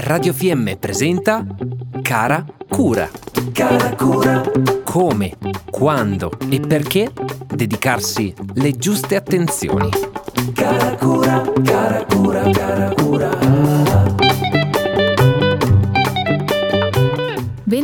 Radio FM presenta Cara Cura. Cara Cura. Come, quando e perché dedicarsi le giuste attenzioni. Cara Cura, cara Cura, cara Cura.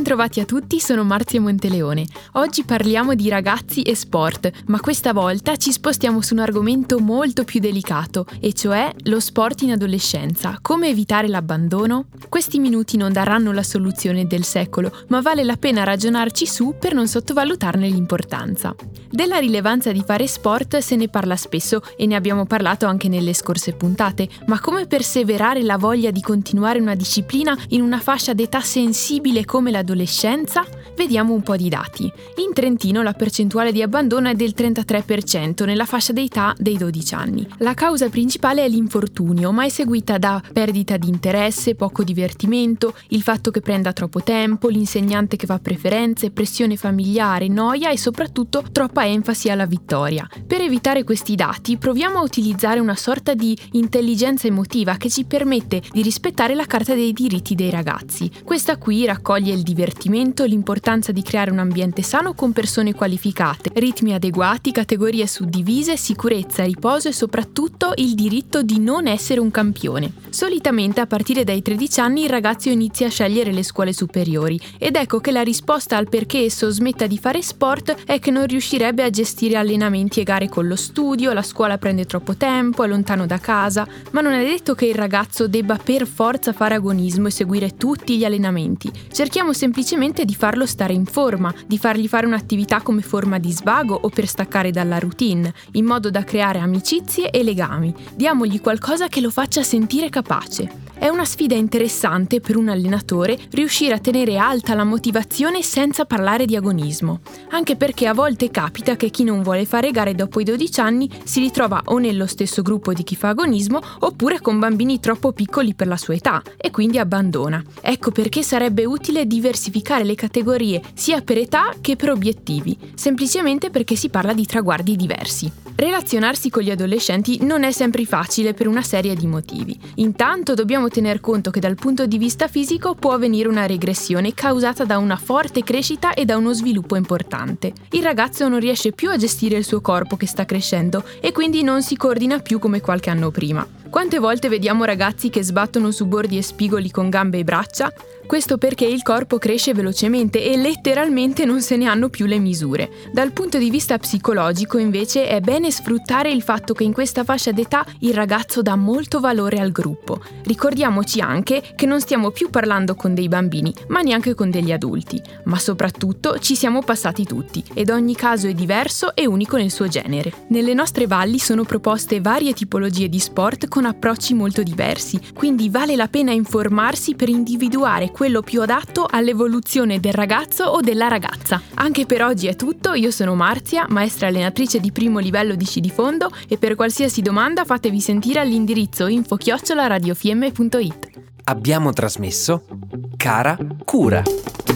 Bentrovati a tutti, sono Marzia Monteleone. Oggi parliamo di ragazzi e sport, ma questa volta ci spostiamo su un argomento molto più delicato, e cioè lo sport in adolescenza. Come evitare l'abbandono? Questi minuti non daranno la soluzione del secolo, ma vale la pena ragionarci su per non sottovalutarne l'importanza. Della rilevanza di fare sport se ne parla spesso e ne abbiamo parlato anche nelle scorse puntate, ma come perseverare la voglia di continuare una disciplina in una fascia d'età sensibile come l'adolescenza? Vediamo un po' di dati. In Trentino la percentuale di abbandono è del 33% nella fascia d'età dei 12 anni. La causa principale è l'infortunio, ma è seguita da perdita di interesse, poco divertimento, il fatto che prenda troppo tempo, l'insegnante che fa preferenze, pressione familiare, noia e soprattutto troppa enfasi alla vittoria. Per evitare questi dati proviamo a utilizzare una sorta di intelligenza emotiva che ci permette di rispettare la carta dei diritti dei ragazzi. Questa qui raccoglie il divertimento, l'importanza di creare un ambiente sano con persone qualificate, ritmi adeguati, categorie suddivise, sicurezza, riposo e soprattutto il diritto di non essere un campione. Solitamente a partire dai 13 anni il ragazzo inizia a scegliere le scuole superiori ed ecco che la risposta al perché esso smetta di fare sport è che non riuscirebbe a gestire allenamenti e gare con lo studio, la scuola prende troppo tempo, è lontano da casa, ma non è detto che il ragazzo debba per forza fare agonismo e seguire tutti gli allenamenti. Cerchiamo semplicemente di farlo stare in forma, di fargli fare un'attività come forma di svago o per staccare dalla routine, in modo da creare amicizie e legami. Diamogli qualcosa che lo faccia sentire capace. È una sfida interessante per un allenatore riuscire a tenere alta la motivazione senza parlare di agonismo, anche perché a volte capita che chi non vuole fare gare dopo i 12 anni si ritrova o nello stesso gruppo di chi fa agonismo oppure con bambini troppo piccoli per la sua età e quindi abbandona. Ecco perché sarebbe utile diversificare le categorie sia per età che per obiettivi, semplicemente perché si parla di traguardi diversi. Relazionarsi con gli adolescenti non è sempre facile per una serie di motivi. Intanto dobbiamo tener conto che dal punto di vista fisico può avvenire una regressione causata da una forte crescita e da uno sviluppo importante. Il ragazzo non riesce più a gestire il suo corpo che sta crescendo e quindi non si coordina più come qualche anno prima. Quante volte vediamo ragazzi che sbattono su bordi e spigoli con gambe e braccia? Questo perché il corpo cresce velocemente e letteralmente non se ne hanno più le misure. Dal punto di vista psicologico invece è bene sfruttare il fatto che in questa fascia d'età il ragazzo dà molto valore al gruppo. Ricordiamoci anche che non stiamo più parlando con dei bambini, ma neanche con degli adulti. Ma soprattutto ci siamo passati tutti ed ogni caso è diverso e unico nel suo genere. Nelle nostre valli sono proposte varie tipologie di sport con approcci molto diversi, quindi vale la pena informarsi per individuare quello più adatto all'evoluzione del ragazzo o della ragazza. Anche per oggi è tutto, io sono Marzia, maestra allenatrice di primo livello di sci di fondo e per qualsiasi domanda fatevi sentire all'indirizzo info-radiofm.it. Abbiamo trasmesso Cara Cura.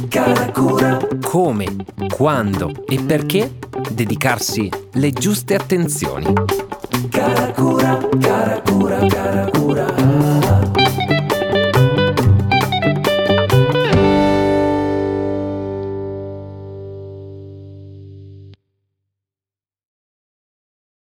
Cara Cura. Come, quando e perché dedicarsi le giuste attenzioni. Cara cura, cara cura, cara cura.